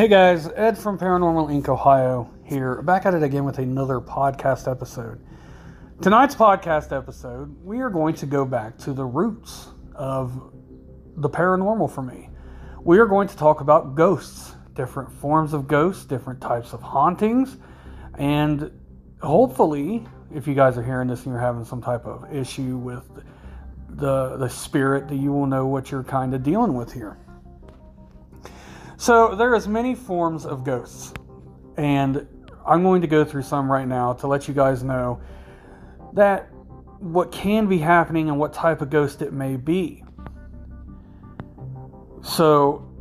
Hey guys, Ed from Paranormal Inc. Ohio here, back at it again with another podcast episode. Tonight's podcast episode, we are going to go back to the roots of the paranormal for me. We are going to talk about ghosts, different forms of ghosts, different types of hauntings, and hopefully, if you guys are hearing this and you're having some type of issue with the the spirit, that you will know what you're kind of dealing with here. So there is many forms of ghosts, and I'm going to go through some right now to let you guys know that what can be happening and what type of ghost it may be. So,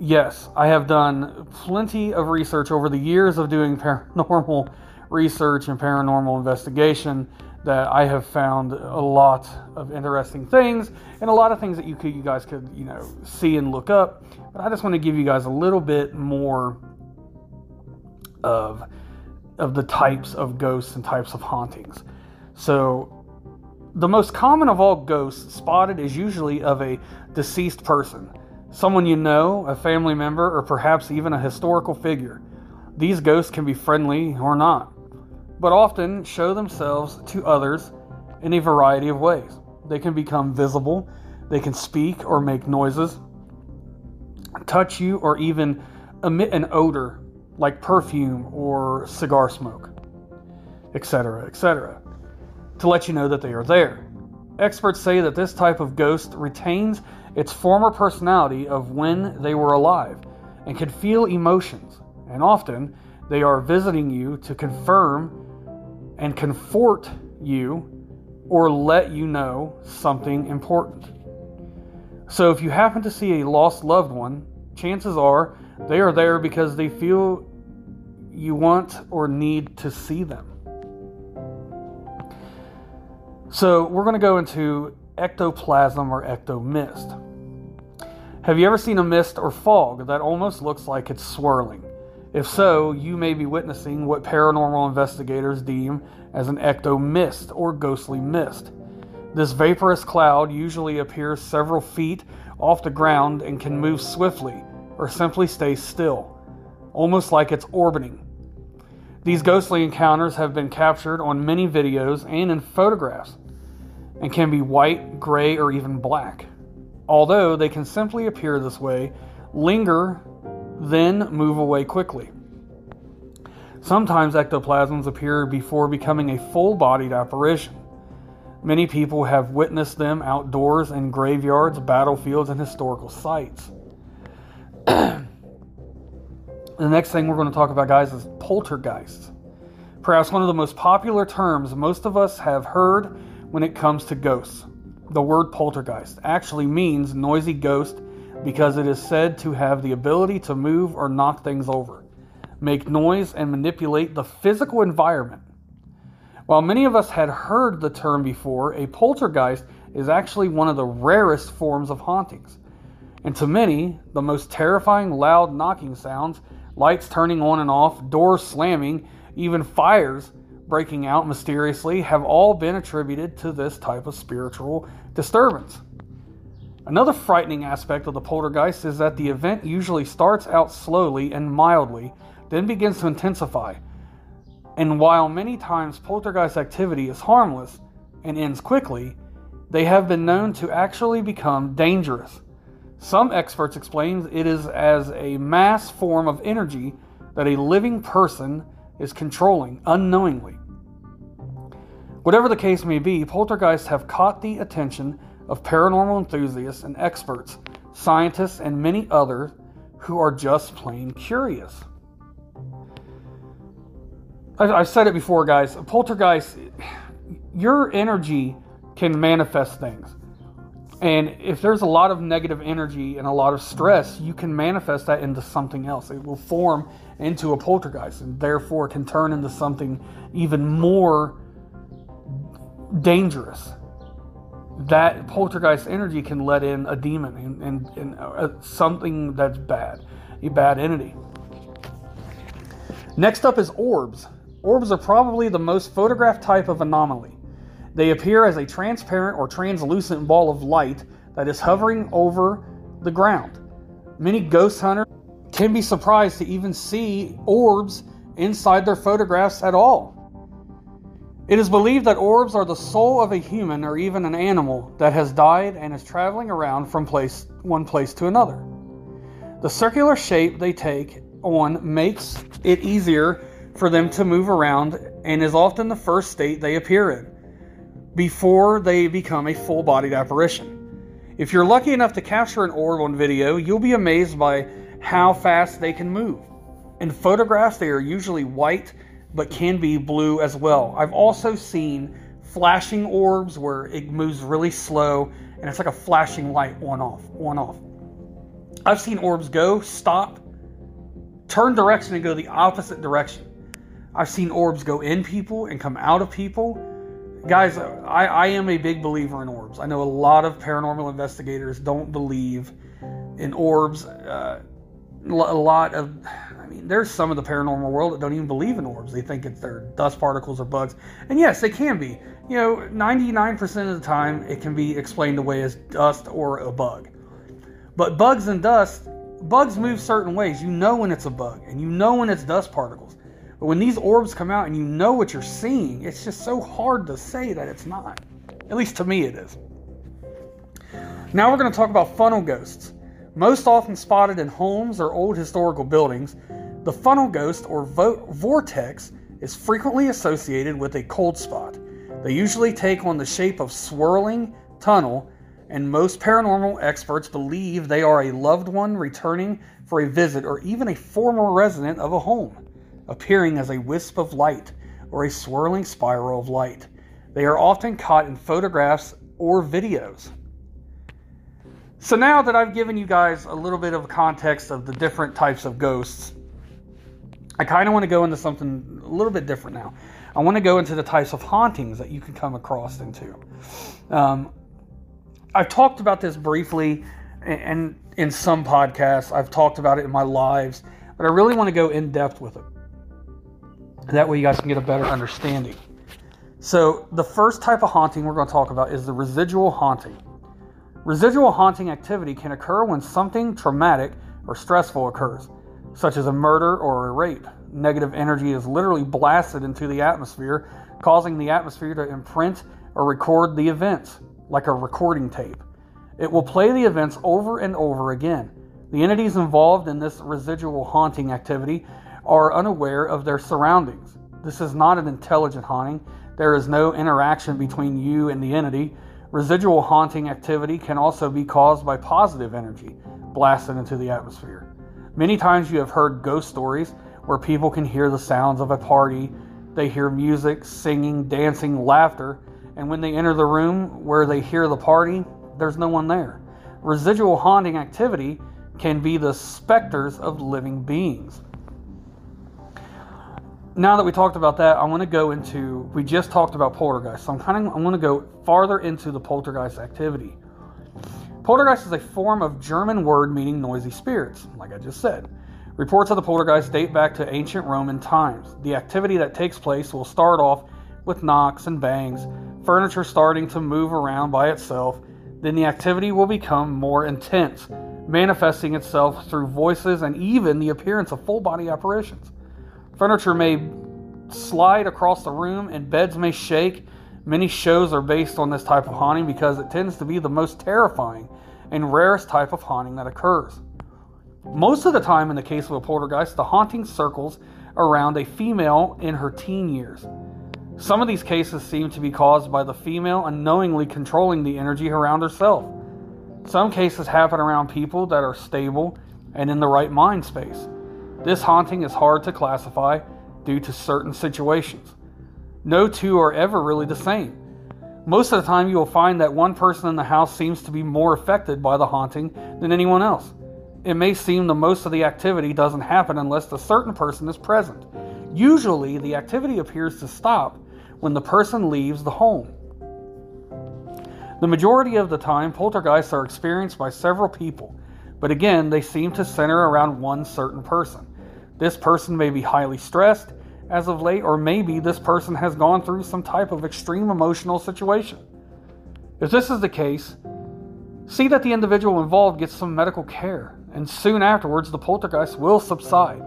yes, I have done plenty of research over the years of doing paranormal research and paranormal investigation that I have found a lot of interesting things and a lot of things that you could you guys could you know see and look up. But I just want to give you guys a little bit more of of the types of ghosts and types of hauntings. So the most common of all ghosts spotted is usually of a deceased person, someone you know, a family member, or perhaps even a historical figure. These ghosts can be friendly or not but often show themselves to others in a variety of ways. They can become visible, they can speak or make noises, touch you, or even emit an odor like perfume or cigar smoke, etc., etc., to let you know that they are there. Experts say that this type of ghost retains its former personality of when they were alive and can feel emotions, and often they are visiting you to confirm and comfort you or let you know something important. So if you happen to see a lost loved one, chances are they are there because they feel you want or need to see them. So we're going to go into ectoplasm or ectomist. Have you ever seen a mist or fog that almost looks like it's swirling? If so, you may be witnessing what paranormal investigators deem as an ectomist or ghostly mist. This vaporous cloud usually appears several feet off the ground and can move swiftly or simply stay still, almost like it's orbiting. These ghostly encounters have been captured on many videos and in photographs and can be white, gray, or even black. Although they can simply appear this way, linger then move away quickly. Sometimes ectoplasms appear before becoming a full bodied apparition. Many people have witnessed them outdoors in graveyards, battlefields, and historical sites. the next thing we're going to talk about, guys, is poltergeists. Perhaps one of the most popular terms most of us have heard when it comes to ghosts. The word poltergeist actually means noisy ghost because it is said to have the ability to move or knock things over, make noise, and manipulate the physical environment. While many of us had heard the term before, a poltergeist is actually one of the rarest forms of hauntings. And to many, the most terrifying loud knocking sounds, lights turning on and off, doors slamming, even fires breaking out mysteriously, have all been attributed to this type of spiritual disturbance. Another frightening aspect of the poltergeist is that the event usually starts out slowly and mildly, then begins to intensify. And while many times poltergeist activity is harmless and ends quickly, they have been known to actually become dangerous. Some experts explain it is as a mass form of energy that a living person is controlling unknowingly. Whatever the case may be, poltergeists have caught the attention of paranormal enthusiasts and experts, scientists, and many others who are just plain curious. I've said it before, guys. A poltergeist, your energy can manifest things. And if there's a lot of negative energy and a lot of stress, you can manifest that into something else. It will form into a poltergeist and therefore can turn into something even more dangerous that poltergeist energy can let in a demon and, and, and uh, something that's bad, a bad entity. Next up is orbs. Orbs are probably the most photographed type of anomaly. They appear as a transparent or translucent ball of light that is hovering over the ground. Many ghost hunters can be surprised to even see orbs inside their photographs at all. It is believed that orbs are the soul of a human or even an animal that has died and is traveling around from place one place to another. The circular shape they take on makes it easier for them to move around and is often the first state they appear in before they become a full-bodied apparition. If you're lucky enough to capture an orb on video, you'll be amazed by how fast they can move. In photographs, they are usually white but can be blue as well. I've also seen flashing orbs where it moves really slow and it's like a flashing light on off, on off. I've seen orbs go, stop, turn direction, and go the opposite direction. I've seen orbs go in people and come out of people. Guys, I, I am a big believer in orbs. I know a lot of paranormal investigators don't believe in orbs. Uh, a lot of I mean, there's some of the paranormal world that don't even believe in orbs. They think it's their dust particles or bugs. And yes, they can be. You know, 99% of the time, it can be explained away as dust or a bug. But bugs and dust, bugs move certain ways. You know when it's a bug, and you know when it's dust particles. But when these orbs come out and you know what you're seeing, it's just so hard to say that it's not. At least to me, it is. Now we're going to talk about funnel ghosts. Most often spotted in homes or old historical buildings, the funnel ghost or vo- vortex is frequently associated with a cold spot. They usually take on the shape of swirling tunnel, and most paranormal experts believe they are a loved one returning for a visit or even a former resident of a home, appearing as a wisp of light or a swirling spiral of light. They are often caught in photographs or videos. So now that I've given you guys a little bit of context of the different types of ghosts, I kind of want to go into something a little bit different now. I want to go into the types of hauntings that you can come across into. Um, I've talked about this briefly and in some podcasts. I've talked about it in my lives, but I really want to go in depth with it. That way, you guys can get a better understanding. So, the first type of haunting we're going to talk about is the residual haunting. Residual haunting activity can occur when something traumatic or stressful occurs, such as a murder or a rape. Negative energy is literally blasted into the atmosphere, causing the atmosphere to imprint or record the events, like a recording tape. It will play the events over and over again. The entities involved in this residual haunting activity are unaware of their surroundings. This is not an intelligent haunting. There is no interaction between you and the entity. Residual haunting activity can also be caused by positive energy blasted into the atmosphere. Many times you have heard ghost stories where people can hear the sounds of a party, they hear music, singing, dancing, laughter, and when they enter the room where they hear the party, there's no one there. Residual haunting activity can be the specters of living beings now that we talked about that, I want to go into. We just talked about poltergeist, so I'm kind of I want to go farther into the poltergeist activity. Poltergeist is a form of German word meaning noisy spirits, like I just said. Reports of the poltergeist date back to ancient Roman times. The activity that takes place will start off with knocks and bangs, furniture starting to move around by itself. Then the activity will become more intense, manifesting itself through voices and even the appearance of full body apparitions. Furniture may slide across the room and beds may shake. Many shows are based on this type of haunting because it tends to be the most terrifying and rarest type of haunting that occurs. Most of the time, in the case of a poltergeist, the haunting circles around a female in her teen years. Some of these cases seem to be caused by the female unknowingly controlling the energy around herself. Some cases happen around people that are stable and in the right mind space. This haunting is hard to classify due to certain situations. No two are ever really the same. Most of the time, you will find that one person in the house seems to be more affected by the haunting than anyone else. It may seem that most of the activity doesn't happen unless a certain person is present. Usually, the activity appears to stop when the person leaves the home. The majority of the time, poltergeists are experienced by several people, but again, they seem to center around one certain person. This person may be highly stressed as of late, or maybe this person has gone through some type of extreme emotional situation. If this is the case, see that the individual involved gets some medical care and soon afterwards the poltergeist will subside.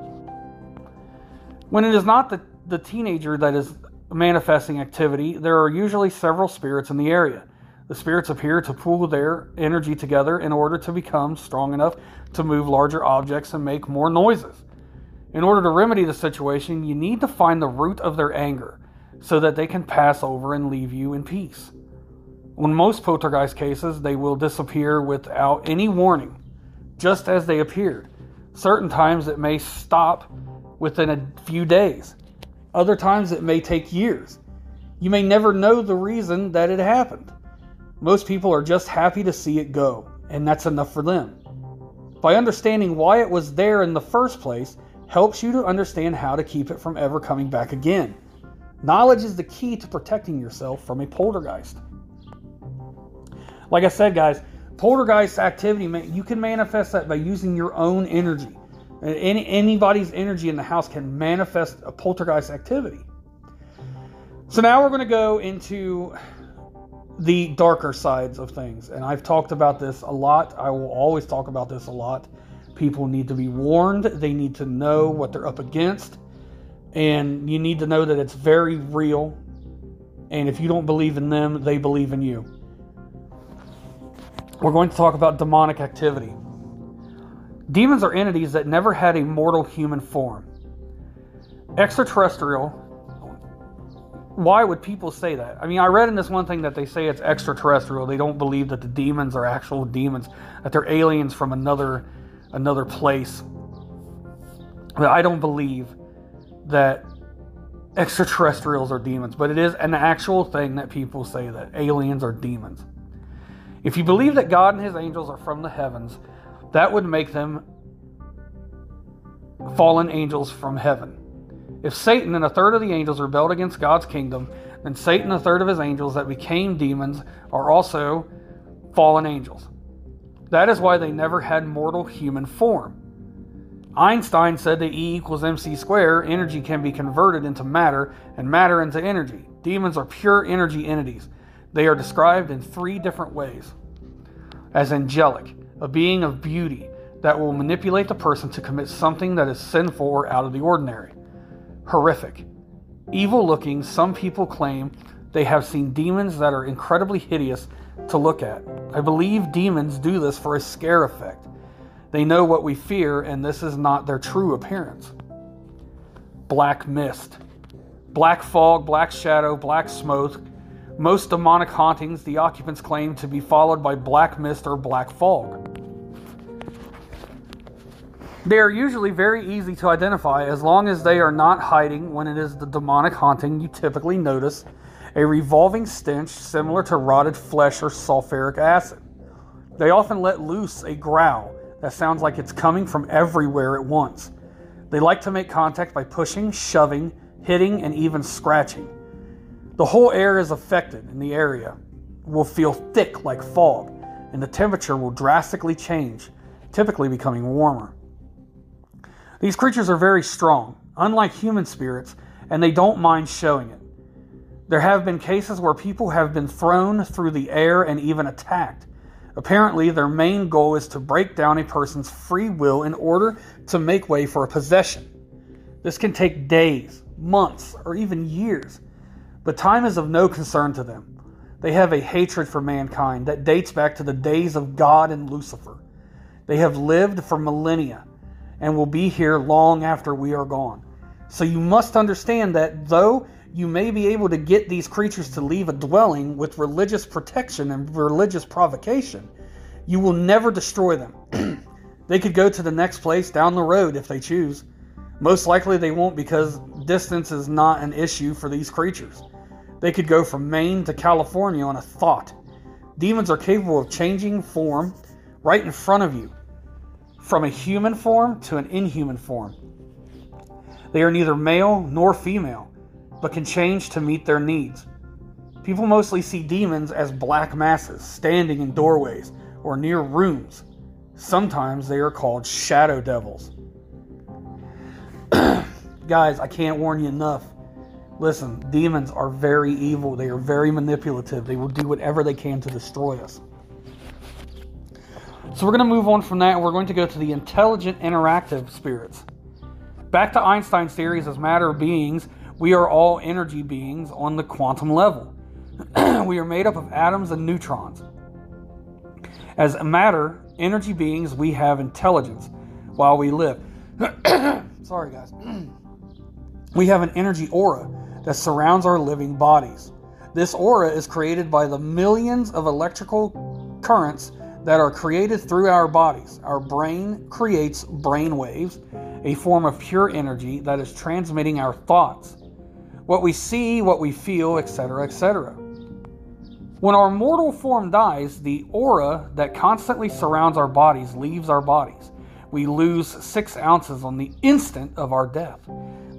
When it is not the, the teenager that is manifesting activity, there are usually several spirits in the area. The spirits appear to pool their energy together in order to become strong enough to move larger objects and make more noises. In order to remedy the situation, you need to find the root of their anger so that they can pass over and leave you in peace. In most poltergeist cases, they will disappear without any warning, just as they appeared. Certain times it may stop within a few days. Other times it may take years. You may never know the reason that it happened. Most people are just happy to see it go, and that's enough for them. By understanding why it was there in the first place, helps you to understand how to keep it from ever coming back again. Knowledge is the key to protecting yourself from a poltergeist. Like I said, guys, poltergeist activity, you can manifest that by using your own energy. Any, anybody's energy in the house can manifest a poltergeist activity. So now we're going to go into the darker sides of things. And I've talked about this a lot. I will always talk about this a lot. People need to be warned, they need to know what they're up against. And you need to know that it's very real. And if you don't believe in them, they believe in you. We're going to talk about demonic activity. Demons are entities that never had a mortal human form. Extraterrestrial. Why would people say that? I mean, I read in this one thing that they say it's extraterrestrial. They don't believe that the demons are actual demons, that they're aliens from another another place. But I don't believe that extraterrestrials are demons, but it is an actual thing that people say that aliens are demons. If you believe that God and his angels are from the heavens, that would make them fallen angels from heaven. If Satan and a third of the angels rebelled against God's kingdom, then Satan and a third of his angels that became demons are also fallen angels. That is why they never had mortal human form. Einstein said that E equals mc squared, energy can be converted into matter and matter into energy. Demons are pure energy entities. They are described in three different ways as angelic, a being of beauty that will manipulate the person to commit something that is sinful or out of the ordinary. Horrific. Evil looking, some people claim they have seen demons that are incredibly hideous to look at. I believe demons do this for a scare effect. They know what we fear, and this is not their true appearance. Black mist. Black fog, black shadow, black smoke. Most demonic hauntings, the occupants claim to be followed by black mist or black fog. They are usually very easy to identify as long as they are not hiding when it is the demonic haunting. You typically notice a revolving stench similar to rotted flesh or sulfuric acid. They often let loose a growl that sounds like it's coming from everywhere at once. They like to make contact by pushing, shoving, hitting, and even scratching. The whole air is affected, and the area will feel thick like fog, and the temperature will drastically change, typically becoming warmer. These creatures are very strong, unlike human spirits, and they don't mind showing it. There have been cases where people have been thrown through the air and even attacked. Apparently, their main goal is to break down a person's free will in order to make way for a possession. This can take days, months, or even years, but time is of no concern to them. They have a hatred for mankind that dates back to the days of God and Lucifer. They have lived for millennia and will be here long after we are gone. So you must understand that though you may be able to get these creatures to leave a dwelling with religious protection and religious provocation, you will never destroy them. they could go to the next place down the road if they choose. Most likely they won't because distance is not an issue for these creatures. They could go from Maine to California on a thought. Demons are capable of changing form right in front of you from a human form to an inhuman form. They are neither male nor female, but can change to meet their needs. People mostly see demons as black masses standing in doorways or near rooms. Sometimes they are called shadow devils. Guys, I can't warn you enough. Listen, demons are very evil. They are very manipulative. They will do whatever they can to destroy us. So we're going to move on from that and we're going to go to the intelligent interactive spirits. Back to Einstein's theories as matter beings, we are all energy beings on the quantum level. we are made up of atoms and neutrons. As matter, energy beings, we have intelligence while we live. Sorry, guys. we have an energy aura that surrounds our living bodies. This aura is created by the millions of electrical currents that are created through our bodies. Our brain creates brain waves, a form of pure energy that is transmitting our thoughts, what we see, what we feel, etc., etc. When our mortal form dies, the aura that constantly surrounds our bodies leaves our bodies. We lose six ounces on the instant of our death.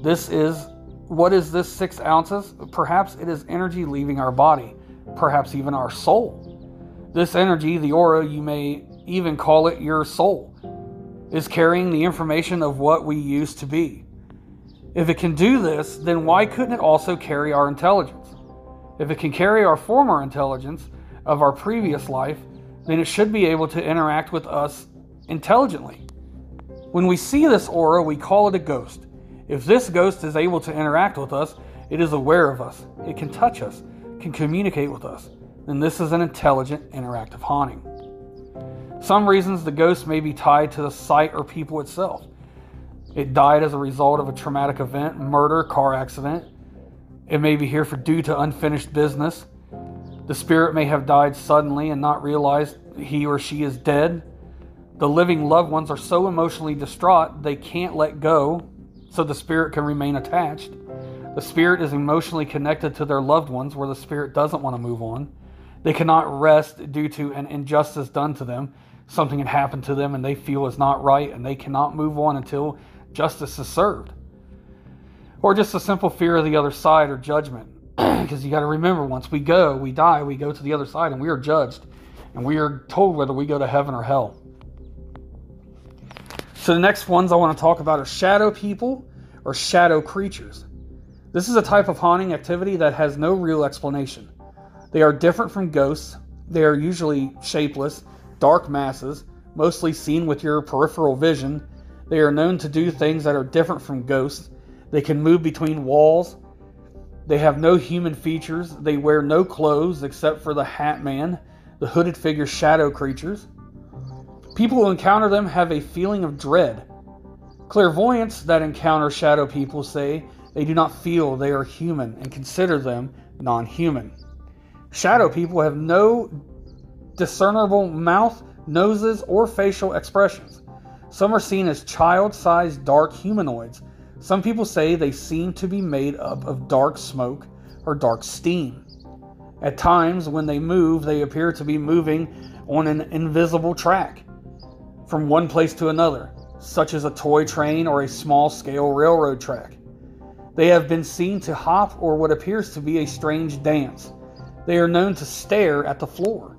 This is what is this six ounces? Perhaps it is energy leaving our body, perhaps even our soul. This energy, the aura, you may even call it your soul, is carrying the information of what we used to be. If it can do this, then why couldn't it also carry our intelligence? If it can carry our former intelligence of our previous life, then it should be able to interact with us intelligently. When we see this aura, we call it a ghost. If this ghost is able to interact with us, it is aware of us, it can touch us, can communicate with us, then this is an intelligent interactive haunting. Some reasons the ghost may be tied to the site or people itself. It died as a result of a traumatic event, murder, car accident. It may be here for due to unfinished business. The spirit may have died suddenly and not realized he or she is dead. The living loved ones are so emotionally distraught they can't let go so the spirit can remain attached. The spirit is emotionally connected to their loved ones where the spirit doesn't want to move on. They cannot rest due to an injustice done to them. Something had happened to them and they feel is not right and they cannot move on until justice is served. Or just a simple fear of the other side or judgment. Because you got to remember, once we go, we die, we go to the other side and we are judged. And we are told whether we go to heaven or hell. So the next ones I want to talk about are shadow people or shadow creatures. This is a type of haunting activity that has no real explanation. They are different from ghosts. They are usually shapeless, dark masses, mostly seen with your peripheral vision. They are known to do things that are different from ghosts. They can move between walls. They have no human features. They wear no clothes except for the hat man, the hooded figure shadow creatures. People who encounter them have a feeling of dread. Clairvoyants that encounter shadow people say they do not feel they are human and consider them non human. Shadow people have no discernible mouth, noses, or facial expressions. Some are seen as child sized dark humanoids. Some people say they seem to be made up of dark smoke or dark steam. At times, when they move, they appear to be moving on an invisible track from one place to another, such as a toy train or a small scale railroad track. They have been seen to hop or what appears to be a strange dance. They are known to stare at the floor.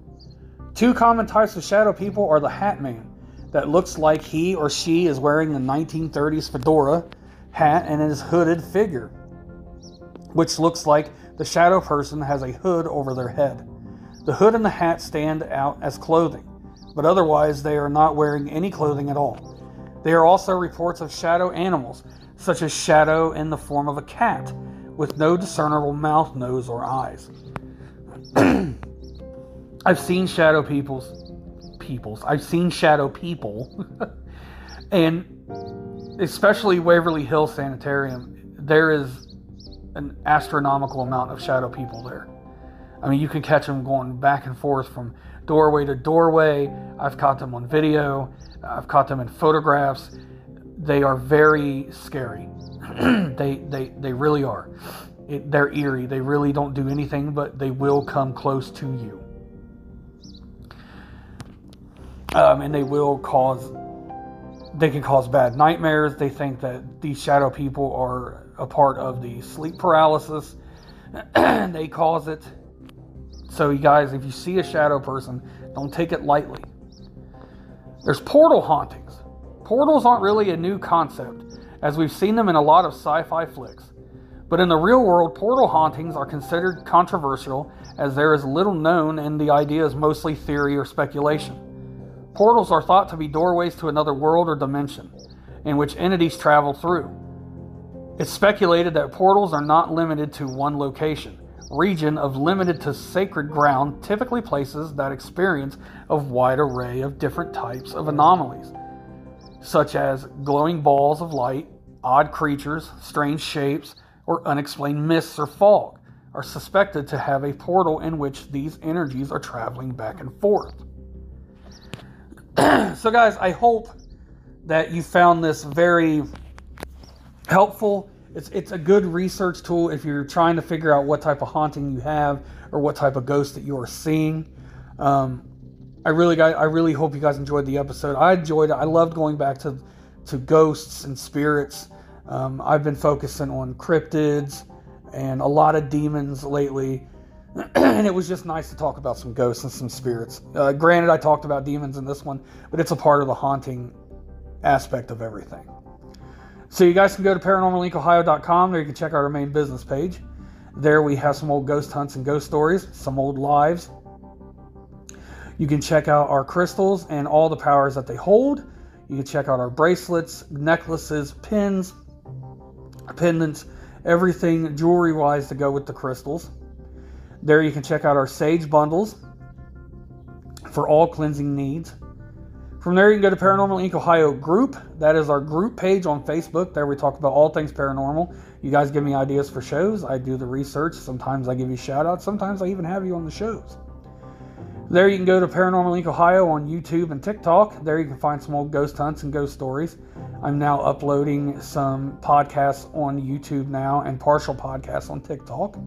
Two common types of shadow people are the Hat Man, that looks like he or she is wearing a 1930s fedora hat and is hooded figure, which looks like the shadow person has a hood over their head. The hood and the hat stand out as clothing but otherwise they are not wearing any clothing at all. There are also reports of shadow animals, such as shadow in the form of a cat, with no discernible mouth, nose, or eyes. I've seen shadow peoples, peoples. I've seen shadow people, and especially Waverly Hill Sanitarium. There is an astronomical amount of shadow people there. I mean, you can catch them going back and forth from doorway to doorway. I've caught them on video, I've caught them in photographs. They are very scary. they, they, they really are. It, they're eerie. They really don't do anything, but they will come close to you. Um, and they will cause they can cause bad nightmares. They think that these shadow people are a part of the sleep paralysis. they cause it. So, you guys, if you see a shadow person, don't take it lightly. There's portal hauntings. Portals aren't really a new concept, as we've seen them in a lot of sci fi flicks. But in the real world, portal hauntings are considered controversial as there is little known and the idea is mostly theory or speculation. Portals are thought to be doorways to another world or dimension in which entities travel through. It's speculated that portals are not limited to one location, region of limited to sacred ground, typically places that experience a wide array of different types of anomalies, such as glowing balls of light, odd creatures, strange shapes, or unexplained mists or fog, are suspected to have a portal in which these energies are traveling back and forth. so, guys, I hope that you found this very helpful it's it's a good research tool if you're trying to figure out what type of haunting you have or what type of ghost that you are seeing. Um, I really got, I really hope you guys enjoyed the episode. I enjoyed it. I loved going back to to ghosts and spirits. Um, I've been focusing on cryptids and a lot of demons lately. and it was just nice to talk about some ghosts and some spirits. Uh, granted, I talked about demons in this one, but it's a part of the haunting aspect of everything. So you guys can go to paranormalinkohio.com. There you can check out our main business page. There we have some old ghost hunts and ghost stories, some old lives. You can check out our crystals and all the powers that they hold. You can check out our bracelets, necklaces, pins, pendants, everything jewelry wise to go with the crystals. There you can check out our sage bundles for all cleansing needs. From there, you can go to Paranormal Inc. Ohio group. That is our group page on Facebook. There we talk about all things paranormal. You guys give me ideas for shows. I do the research. Sometimes I give you shout outs. Sometimes I even have you on the shows. There you can go to Paranormal Inc. Ohio on YouTube and TikTok. There you can find some old ghost hunts and ghost stories. I'm now uploading some podcasts on YouTube now and partial podcasts on TikTok.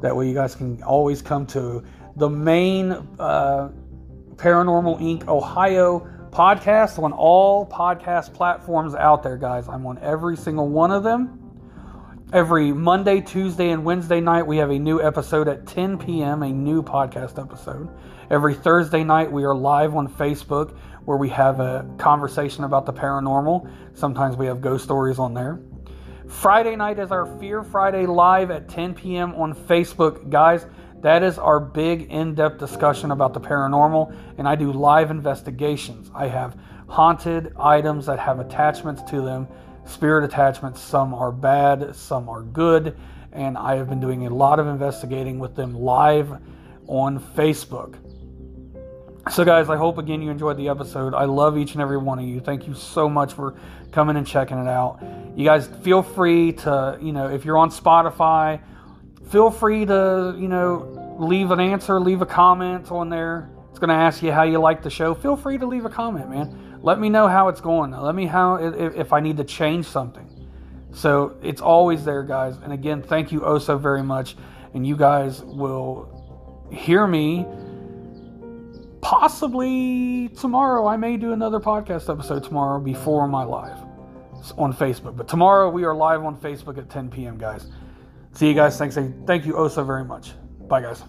That way you guys can always come to the main uh, Paranormal Inc. Ohio podcast on all podcast platforms out there, guys. I'm on every single one of them. Every Monday, Tuesday, and Wednesday night, we have a new episode at 10 p.m., a new podcast episode. Every Thursday night, we are live on Facebook where we have a conversation about the paranormal. Sometimes we have ghost stories on there. Friday night is our Fear Friday live at 10 p.m. on Facebook. Guys, that is our big in depth discussion about the paranormal, and I do live investigations. I have haunted items that have attachments to them, spirit attachments. Some are bad, some are good, and I have been doing a lot of investigating with them live on Facebook. So, guys, I hope again you enjoyed the episode. I love each and every one of you. Thank you so much for coming and checking it out. You guys feel free to, you know, if you're on Spotify, feel free to, you know, leave an answer, leave a comment on there. It's going to ask you how you like the show. Feel free to leave a comment, man. Let me know how it's going. Let me how if, if I need to change something. So it's always there, guys. And again, thank you oh so very much. And you guys will hear me possibly tomorrow. I may do another podcast episode tomorrow before my live on Facebook. But tomorrow we are live on Facebook at 10 p.m., guys. See you guys. Thanks. Thank you oh so very much. Bye, guys.